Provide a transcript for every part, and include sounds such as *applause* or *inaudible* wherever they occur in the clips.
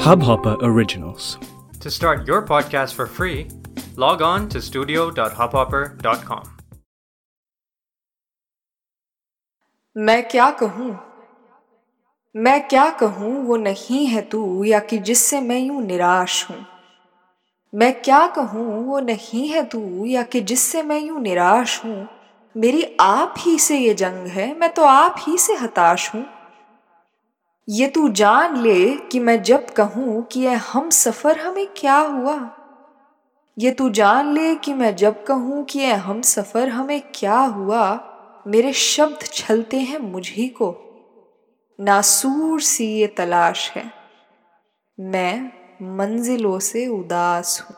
Hubhopper Originals. To start your podcast for free, log on to studio.hubhopper.com. मैं क्या कहूँ मैं क्या कहूँ वो नहीं है तू या कि जिससे मैं यूँ निराश हूँ मैं क्या कहूँ वो नहीं है तू या कि जिससे मैं यूँ निराश हूँ मेरी आप ही से ये जंग है मैं तो आप ही से हताश हूँ ये तू जान ले कि मैं जब कहूँ कि ये हम सफ़र हमें क्या हुआ। ये तू जान ले कि मैं जब कहूँ कि ये हम सफ़र हमें क्या हुआ, मेरे शब्द छलते हैं मुझी को। नासूर सी ये तलाश है। मैं मंजिलों से उदास हूँ।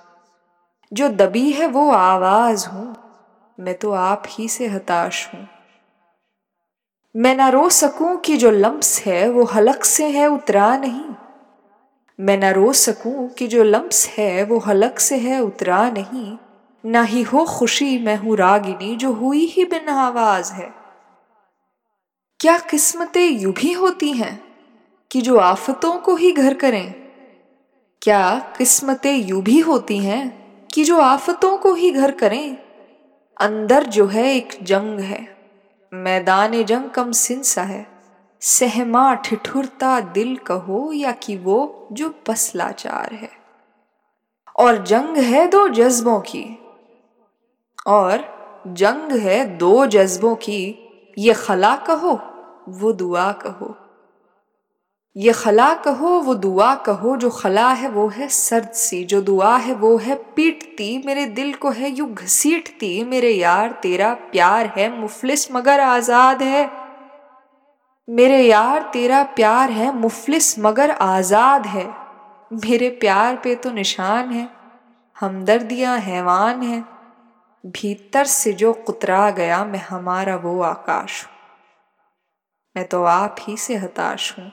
जो दबी है वो आवाज़ हूँ। मैं तो आप ही से हताश हूँ। मैं ना रो सकूँ कि जो लम्स है, वो हलक से है, उतरा नहीं। मैं ना रो सकूँ कि जो लम्स है, वो हलक से है, उतरा नहीं। ना ही हो खुशी, मैं हूँ रागिनी, जो हुई ही बिन आवाज़ है। क्या किस्मतें यूँ भी होती हैं कि जो आफतों को ही घर करें? क्या किस्मतें यूँ भी होती हैं कि जो आफतों को ही घर करें? अंदर जो है, एक जंग है। मैदान जंग कम सिंसा है। सहमा ठिठुरता दिल कहो या कि वो जो पसलाचार है। और जंग है दो जज्बों की। और जंग है दो जज्बों की। ये खला कहो, वो दुआ कहो। ये खला कहो, वो दुआ कहो, जो खला है वो है सर्द सी, जो दुआ है वो है पीटती, मेरे दिल को है यू घसीटती, मेरे यार तेरा प्यार है मुफलिस मगर आज़ाद है। मेरे यार तेरा प्यार है मुफलिस मगर आज़ाद है। मेरे प्यार पे तो निशान है, हमदर्दियाँ हैवान है। भीतर से जो कुतरा गया, मैं हमारा वो आकाश हूँ। मैं तो आप ही से हताश हूँ।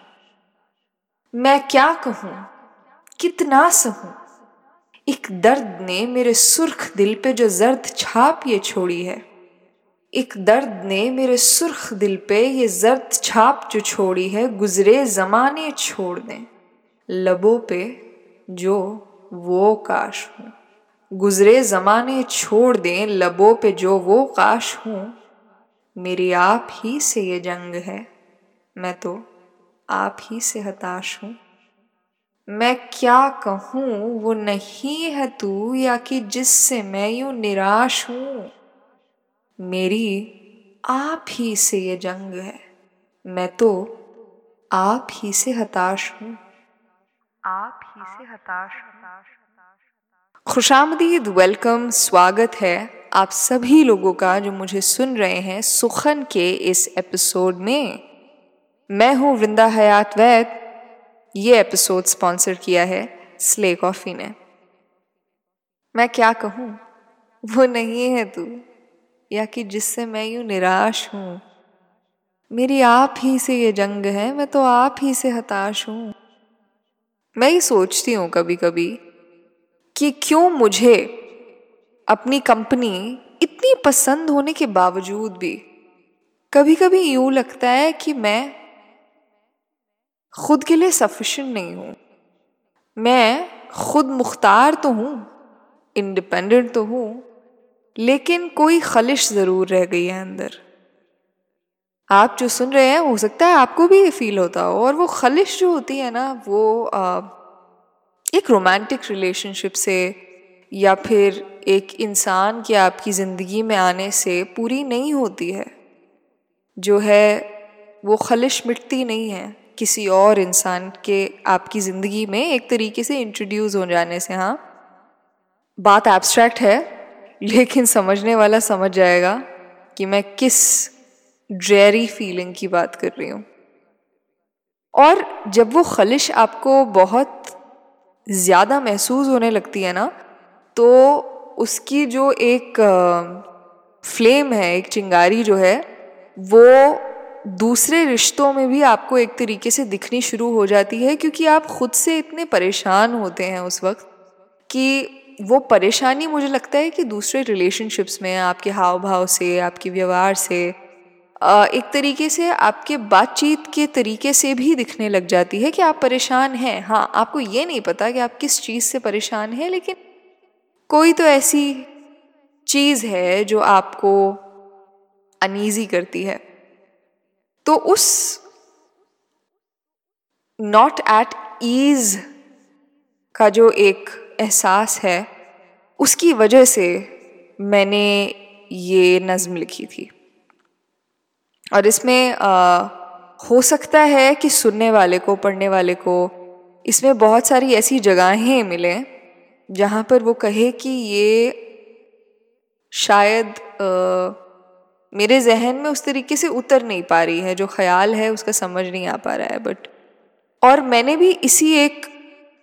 मैं क्या कहूँ? कितना सहूँ? एक दर्द ने मेरे सुर्ख दिल पे जो जर्द छाप ये छोड़ी है। एक दर्द ने मेरे सुर्ख दिल पे ये जर्द छाप जो छोड़ी है, गुजरे जमाने छोड़ दें लबों पे जो वो काश हूँ। गुजरे जमाने छोड़ दें, लबों पे जो वो काश हूँ। मेरी आप ही से ये जंग है। मैं तो आप ही से हताश हूँ। मैं क्या कहूँ, वो नहीं है तू, या कि जिससे मैं यूँ निराश हूँ? मेरी आप ही से ये जंग है। मैं तो आप ही से हताश हूँ। आप ही से हताश हताश खुशामदीद वेलकम स्वागत है आप सभी लोगों का जो मुझे सुन रहे हैं सुखन के इस एपिसोड में। मैं हूँ वृंदा हयात वैद ये एपिसोड स्पॉन्सर किया है स्ले कॉफ़ी ने। मैं क्या कहूँ? वो नहीं है तू। या कि जिससे मैं यूँ निराश हूँ। मेरी आप ही से ये जंग है, मैं तो आप ही से हताश हूँ। मैं ये सोचती हूँ कभी कभी कि क्यों मुझे अपनी कंपनी इतनी पसंद होने के बावजूद भी कभी कभी यूँ लगता है कि मैं खुद के लिए सफिशेंट नहीं हूँ। मैं खुद मुख्तार तो हूँ इंडिपेंडेंट तो हूँ लेकिन कोई खलिश ज़रूर रह गई है अंदर। आप जो सुन रहे हैं हो सकता है आपको भी ये फील होता हो और वो खलिश जो होती है ना वो आ, एक रोमांटिक रिलेशनशिप से या फिर एक इंसान के आपकी ज़िंदगी में आने से पूरी नहीं होती है। जो है वो खलिश मिटती नहीं है। किसी और इंसान के, आपकी ज़िंदगी में एक तरीके से इंट्रोड्यूस हो जाने से हाँ। बात एब्स्ट्रैक्ट है, लेकिन समझने वाला समझ जाएगा कि मैं किस ड्रेरी फीलिंग की बात कर रही हूँ। और जब वो खलिश आपको बहुत ज़्यादा महसूस होने लगती है ना तो उसकी जो एक फ्लेम है, एक चिंगारी जो है, वो दूसरे रिश्तों में भी आपको एक तरीके से दिखनी शुरू हो जाती है, क्योंकि आप खुद से इतने परेशान होते हैं उस वक्त कि वो परेशानी मुझे लगता है कि दूसरे रिलेशनशिप्स में, आपके हाव भाव से, आपके व्यवहार से एक तरीके से आपके बातचीत के तरीके से भी दिखने लग जाती है कि आप परेशान हैं। हाँ आपको ये नहीं पता कि आप किस चीज़ से परेशान हैं, लेकिन कोई तो ऐसी चीज़ है जो आपको अनईजी करती है। तो उस नॉट एट ईज का जो एक एहसास है उसकी वजह से मैंने ये नज़म लिखी थी। और इसमें आ, हो सकता है कि सुनने वाले को पढ़ने वाले को इसमें बहुत सारी ऐसी जगहें मिलें जहाँ पर वो कहे कि ये शायद आ, मेरे जहन में उस तरीके से उतर नहीं पा रही है, जो ख्याल है उसका समझ नहीं आ पा रहा है बट और मैंने भी इसी एक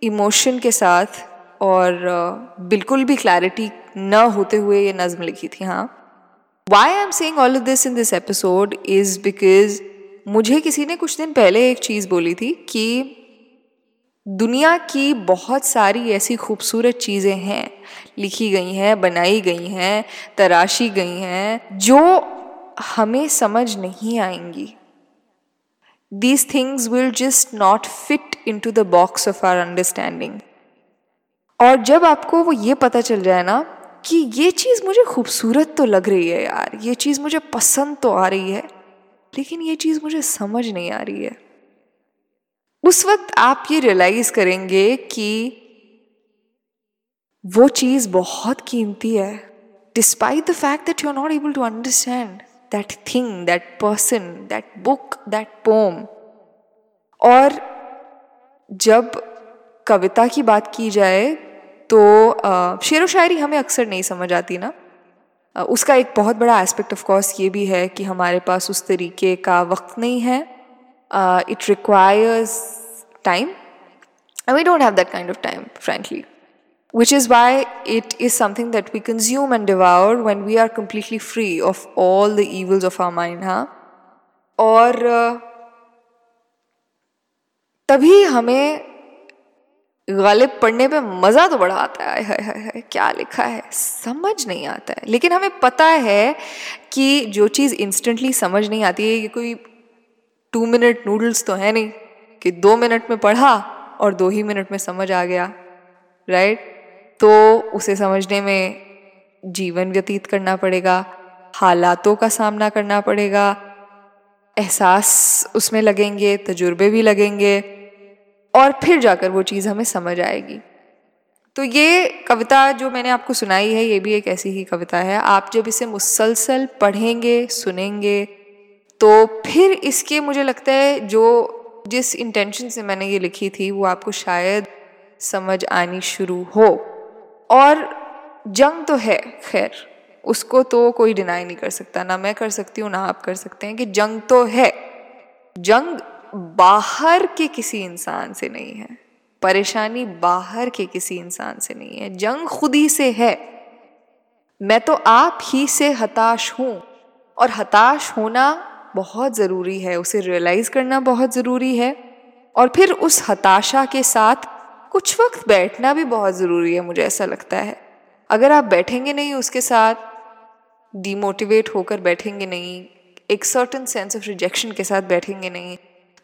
इमोशन के साथ और बिल्कुल भी क्लैरिटी न होते हुए ये नज़म लिखी थी हाँ। Why I am saying all of this in this episode is because मुझे किसी ने कुछ दिन पहले एक चीज़ बोली थी कि दुनिया की बहुत सारी ऐसी खूबसूरत चीज़ें हैं, लिखी गई हैं, बनाई गई हैं, तराशी गई हैं, जो हमें समझ नहीं आएँगी। These things will just not fit in to the box of our understanding और जब आपको वो ये पता चल जाए ना कि ये चीज़ मुझे खूबसूरत तो लग रही है यार, ये चीज़ मुझे पसंद तो आ रही है, लेकिन ये चीज़ मुझे समझ नहीं आ रही है। उस वक्त आप ये रियलाइज़ करेंगे कि वो चीज़ बहुत कीमती है despite the fact that you are not able to understand that thing that person that book that poem और जब कविता की बात की जाए तो शेर व शायरी हमें अक्सर नहीं समझ आती ना। उसका एक बहुत बड़ा एस्पेक्ट ऑफ़ कोर्स ये भी है कि हमारे पास उस तरीके का वक्त नहीं है। It requires time and we don't have that kind of time, frankly. Which is why it is something that we consume and devour when we are completely free of all the evils of our mind हाँ और तभी हमें गालिब पढ़ने पे मज़ा तो बड़ा आता है। हाय हाय हाय क्या लिखा है? समझ नहीं आता है। लेकिन हमें पता है कि जो चीज़ इंस्टेंटली समझ नहीं आती है, ये कोई टू मिनट नूडल्स तो है नहीं कि दो मिनट में पढ़ा और दो ही मिनट में समझ आ गया राइट तो उसे समझने में जीवन व्यतीत करना पड़ेगा, हालातों का सामना करना पड़ेगा, एहसास उसमें लगेंगे, तजुर्बे भी लगेंगे, और फिर जाकर वो चीज़ हमें समझ आएगी। तो ये कविता जो मैंने आपको सुनाई है, ये भी एक ऐसी ही कविता है। आप जब इसे मुसलसल पढ़ेंगे, सुनेंगे तो फिर इसके मुझे लगता है जो जिस इंटेंशन से मैंने ये लिखी थी, वो आपको शायद समझ आनी शुरू हो। और जंग तो है, खैर। उसको तो कोई डिनाई नहीं कर सकता। ना मैं कर सकती हूँ, ना आप कर सकते हैं कि जंग तो है। जंग बाहर के किसी इंसान से नहीं है। परेशानी बाहर के किसी इंसान से नहीं है। जंग खुद ही से है। मैं तो आप ही से हताश हूँ। और हताश होना बहुत ज़रूरी है। उसे रियलाइज़ करना बहुत ज़रूरी है। और फिर उस हताशा के साथ कुछ वक्त बैठना भी बहुत ज़रूरी है, मुझे ऐसा लगता है। अगर आप बैठेंगे नहीं उसके साथ डीमोटिवेट होकर बैठेंगे नहीं, एक सर्टन सेंस ऑफ़ रिजेक्शन के साथ बैठेंगे नहीं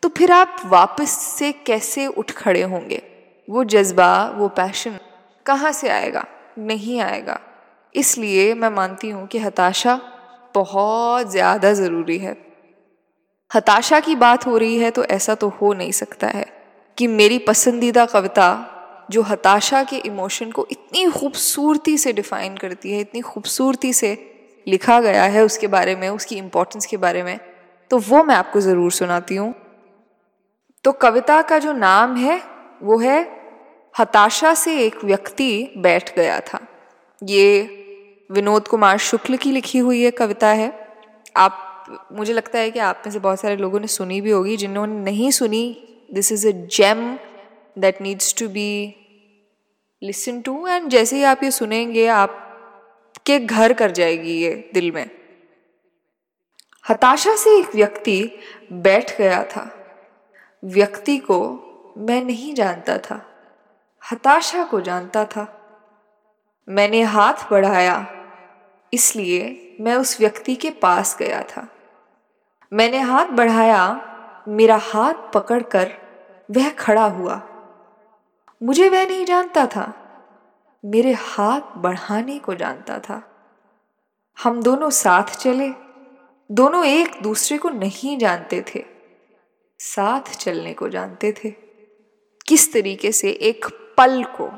तो फिर आप वापस से कैसे उठ खड़े होंगे? वो जज्बा, वो पैशन कहाँ से आएगा? नहीं आएगा। इसलिए मैं मानती हूँ कि हताशा बहुत ज़्यादा ज़रूरी है। हताशा की बात हो रही है तो ऐसा तो हो नहीं सकता है। कि मेरी पसंदीदा कविता जो हताशा के इमोशन को इतनी खूबसूरती से डिफ़ाइन करती है, इतनी खूबसूरती से लिखा गया है उसके बारे में, उसकी इम्पोर्टेंस के बारे में तो वो मैं आपको ज़रूर सुनाती हूँ। तो कविता का जो नाम है, वो है, हताशा से एक व्यक्ति बैठ गया था। ये विनोद कुमार शुक्ल की लिखी हुई है कविता है। आप, मुझे लगता है कि आप में से बहुत सारे लोगों ने सुनी भी होगी, जिन्होंने नहीं सुनी this is a gem that needs to be listen to and जैसे ही आप ये सुनेंगे आप के घर कर जाएगी ये दिल में। हताशा से एक व्यक्ति बैठ गया था। व्यक्ति को मैं नहीं जानता था। हताशा को जानता था। मैंने हाथ बढ़ाया, इसलिए मैं उस व्यक्ति के पास गया था। मैंने हाथ बढ़ाया मेरा हाथ पकड़कर वह खड़ा हुआ। मुझे वह नहीं जानता था। मेरे हाथ बढ़ाने को जानता था। हम दोनों साथ चले। दोनों एक दूसरे को नहीं जानते थे। साथ चलने को जानते थे। किस तरीके से एक पल को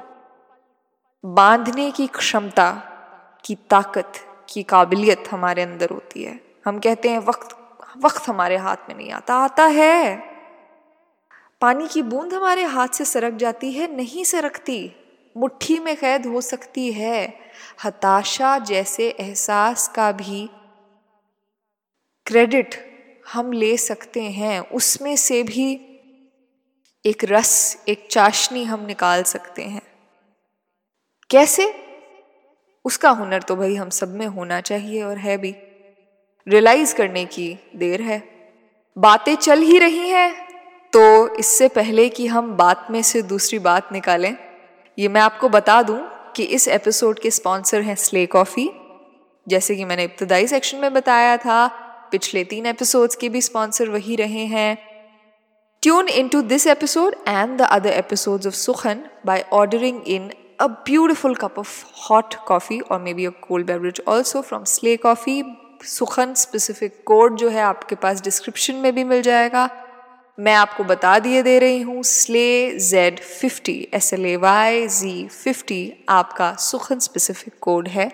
बांधने की क्षमता, की ताकत, की काबिलियत हमारे अंदर होती है। हम कहते हैं वक्त वक्त हमारे हाथ में नहीं आता आता है। पानी की बूंद हमारे हाथ से सरक जाती है, नहीं सरकती, मुट्ठी में कैद हो सकती है, हताशा जैसे एहसास का भी क्रेडिट हम ले सकते हैं, उसमें से भी एक रस, एक चाशनी हम निकाल सकते हैं। कैसे? उसका हुनर तो भाई हम सब में होना चाहिए और है भी। रियलाइज़ करने की देर है। बातें चल ही रही हैं तो इससे पहले कि हम बात में से दूसरी बात निकालें, ये मैं आपको बता दूँ कि इस एपिसोड के स्पॉन्सर हैं स्ले कॉफ़ी जैसे कि मैंने इब्तदाई सेक्शन में बताया था, पिछले तीन एपिसोड्स के भी स्पॉन्सर वही रहे हैं। Tune in to this episode and the other episodes of Sukhan by ordering in a beautiful cup of hot coffee or maybe a cold beverage also from Slay Coffee. Sukhan specific code जो है आपके पास description में भी मिल जाएगा। मैं आपको बता दिए दे रही हूँ Slay Z fifty S L A Y G fifty आपका सुखन स्पेसिफिक कोड है।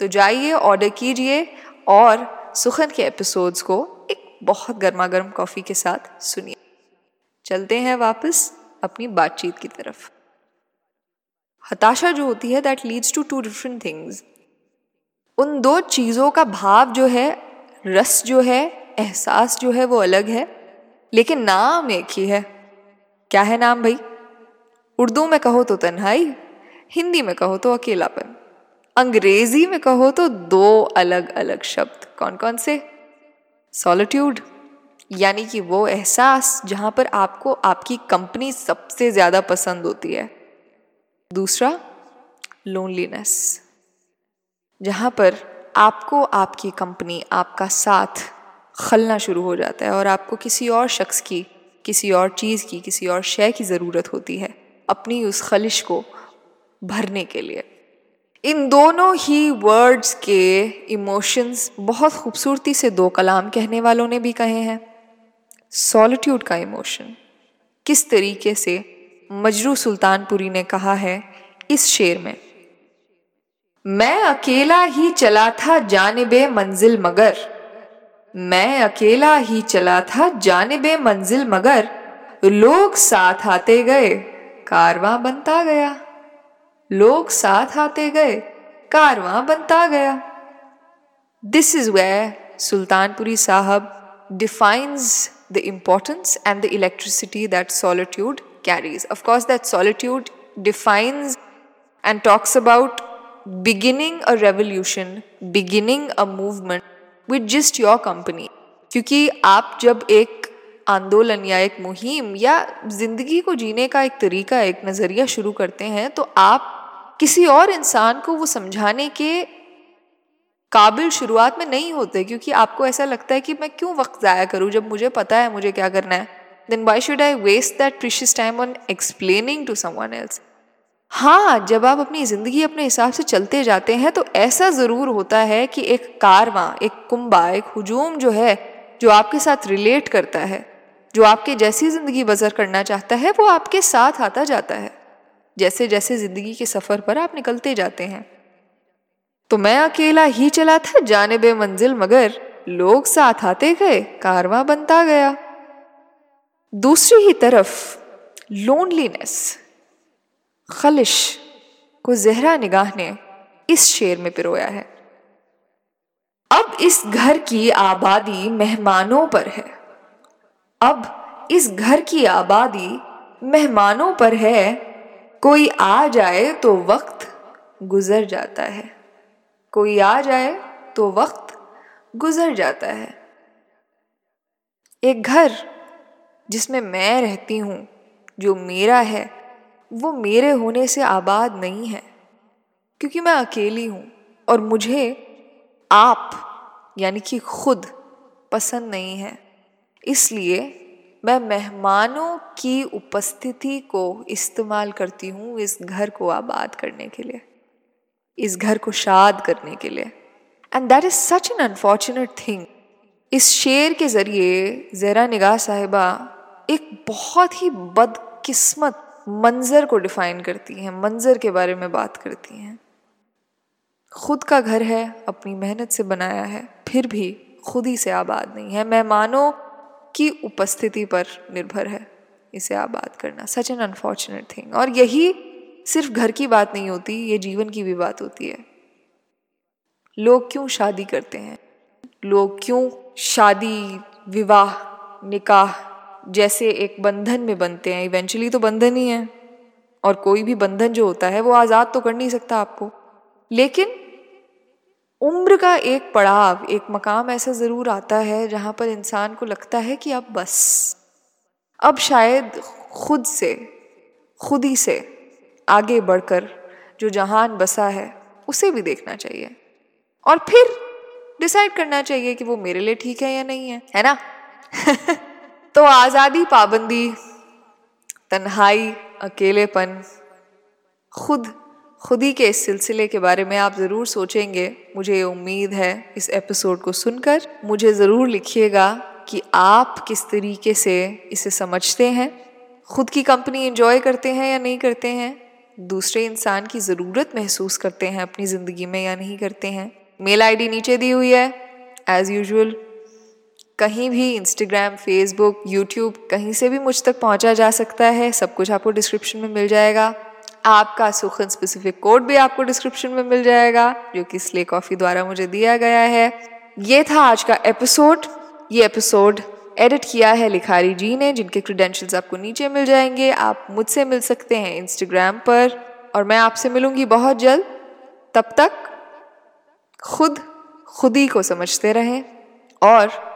तो जाइए ऑर्डर कीजिए और सुखन के एपिसोड्स को एक बहुत गर्मा गर्म कॉफ़ी के साथ सुनिए। चलते हैं वापस अपनी बातचीत की तरफ़। हताशा जो होती है that leads to two different things उन दो चीज़ों का भाव जो है, रस जो है, एहसास जो है, वो अलग है, लेकिन नाम एक ही है। क्या है नाम भाई? उर्दू में कहो तो तन्हाई, हिंदी में कहो तो अकेलापन, अंग्रेज़ी में कहो तो दो अलग अलग शब्द। कौन कौन से? सॉलिट्यूड, यानी कि वो एहसास जहाँ पर आपको आपकी कंपनी सबसे ज़्यादा पसंद होती है। दूसरा, लोनलीनेस। जहाँ पर आपको आपकी कंपनी, आपका साथ खलना शुरू हो जाता है और आपको किसी और शख्स की, किसी और चीज़ की, किसी और शय की ज़रूरत होती है अपनी उस खलिश को भरने के लिए। इन दोनों ही वर्ड्स के इमोशंस बहुत खूबसूरती से दो कलाम कहने वालों ने भी कहे हैं। सॉलिट्यूड का इमोशन किस तरीके से मजरू सुल्तानपुरी ने कहा है इस शेर में? मैं अकेला ही चला था जानबे मंजिल मगर। मैं अकेला ही चला था जानबे मंजिल मगर। लोग साथ आते गए कारवां बनता गया। लोग साथ आते गए कारवां बनता गया। दिस इज़ वे सुल्तानपुरी साहब defines the importance and the electricity that solitude. Of course, that solitude defines and talks about beginning a revolution beginning a movement with just your company क्योंकि आप जब एक आंदोलन या एक मुहिम या ज़िंदगी को जीने का एक तरीका, एक नज़रिया शुरू करते हैं तो आप किसी और इंसान को वो समझाने के काबिल शुरुआत में नहीं होते, क्योंकि आपको ऐसा लगता है कि मैं क्यों वक्त ज़ाया करूँ, जब मुझे पता है मुझे क्या करना है। Then why should I waste that precious time on explaining to someone else हाँ जब आप अपनी ज़िंदगी अपने हिसाब से चलते जाते हैं तो ऐसा ज़रूर होता है कि एक कारवां, एक कुंबा, एक हजूम जो है, जो आपके साथ रिलेट करता है, जो आपके जैसी ज़िंदगी बसर करना चाहता है, वो आपके साथ आता जाता है। जैसे जैसे ज़िंदगी के सफ़र पर आप निकलते जाते हैं। तो मैं अकेला ही चला था जानब मंजिल, मगर लोग साथ आते गए, कारवा बनता गया। दूसरी ही तरफ़ लोनलीनेस खलिश को जहरा निगाह ने इस शेर में पिरोया है। अब इस घर की आबादी मेहमानों पर है। अब इस घर की आबादी मेहमानों पर है। कोई आ जाए तो वक्त गुजर जाता है। कोई आ जाए तो वक्त गुजर जाता है। एक घर जिसमें मैं रहती हूँ, जो मेरा है वो मेरे होने से आबाद नहीं है, क्योंकि मैं अकेली हूँ और मुझे आप, यानी कि खुद, पसंद नहीं है। इसलिए मैं मेहमानों की उपस्थिति को इस्तेमाल करती हूँ इस घर को आबाद करने के लिए, इस घर को शाद करने के लिए। And that is such an unfortunate thing इस शेर के ज़रिए ज़रा निगाह साहिबा एक बहुत ही बदकिस्मत मंज़र को डिफ़ाइन करती हैं, मंज़र के बारे में बात करती हैं। खुद का घर है, अपनी मेहनत से बनाया है, फिर भी खुद ही से आबाद नहीं है। मेहमानों की उपस्थिति पर निर्भर है, इसे आबाद करना। सच एन अनफॉर्चुनेट थिंग और यही सिर्फ़ घर की बात नहीं होती, ये जीवन की भी बात होती है। लोग क्यों शादी करते हैं? लोग क्यों शादी, विवाह, निकाह जैसे एक बंधन में बनते हैं इवेंचुअली तो बंधन ही है। और कोई भी बंधन जो होता है, वो आज़ाद तो कर नहीं सकता आपको। लेकिन उम्र का एक पड़ाव, एक मकाम ऐसा ज़रूर आता है, जहाँ पर इंसान को लगता है कि अब बस। अब शायद खुद से, खुद ही से आगे बढ़कर जो जहान बसा है, उसे भी देखना चाहिए। और फिर डिसाइड करना चाहिए कि वो मेरे लिए ठीक है या नहीं है है ना? *laughs* तो आज़ादी पाबंदी, तन्हाई, अकेलेपन, खुद खुद के इस सिलसिले के बारे में आप ज़रूर सोचेंगे। मुझे उम्मीद है इस एपिसोड को सुनकर। मुझे ज़रूर लिखिएगा कि आप किस तरीके से इसे समझते हैं। खुद की कंपनी एंजॉय करते हैं या नहीं करते हैं? दूसरे इंसान की ज़रूरत महसूस करते हैं अपनी ज़िंदगी में या नहीं करते हैं? मेल आईडी नीचे दी हुई है एज़ यूजल कहीं भी इंस्टाग्राम फेसबुक यूट्यूब कहीं से भी मुझ तक पहुँचा जा सकता है। सब कुछ आपको डिस्क्रिप्शन में मिल जाएगा। आपका सुखन स्पेसिफिक कोड भी आपको डिस्क्रिप्शन में मिल जाएगा, जो कि स्ले कॉफ़ी द्वारा मुझे दिया गया है। ये था आज का एपिसोड ये एपिसोड एडिट किया है लिखारी जी ने, जिनके क्रीडेंशियल्स आपको नीचे मिल जाएँगे। आप मुझसे मिल सकते हैं इंस्टाग्राम पर, और मैं आपसे मिलूँगी बहुत जल्द। तब तक खुद, खुदी को समझते रहें, और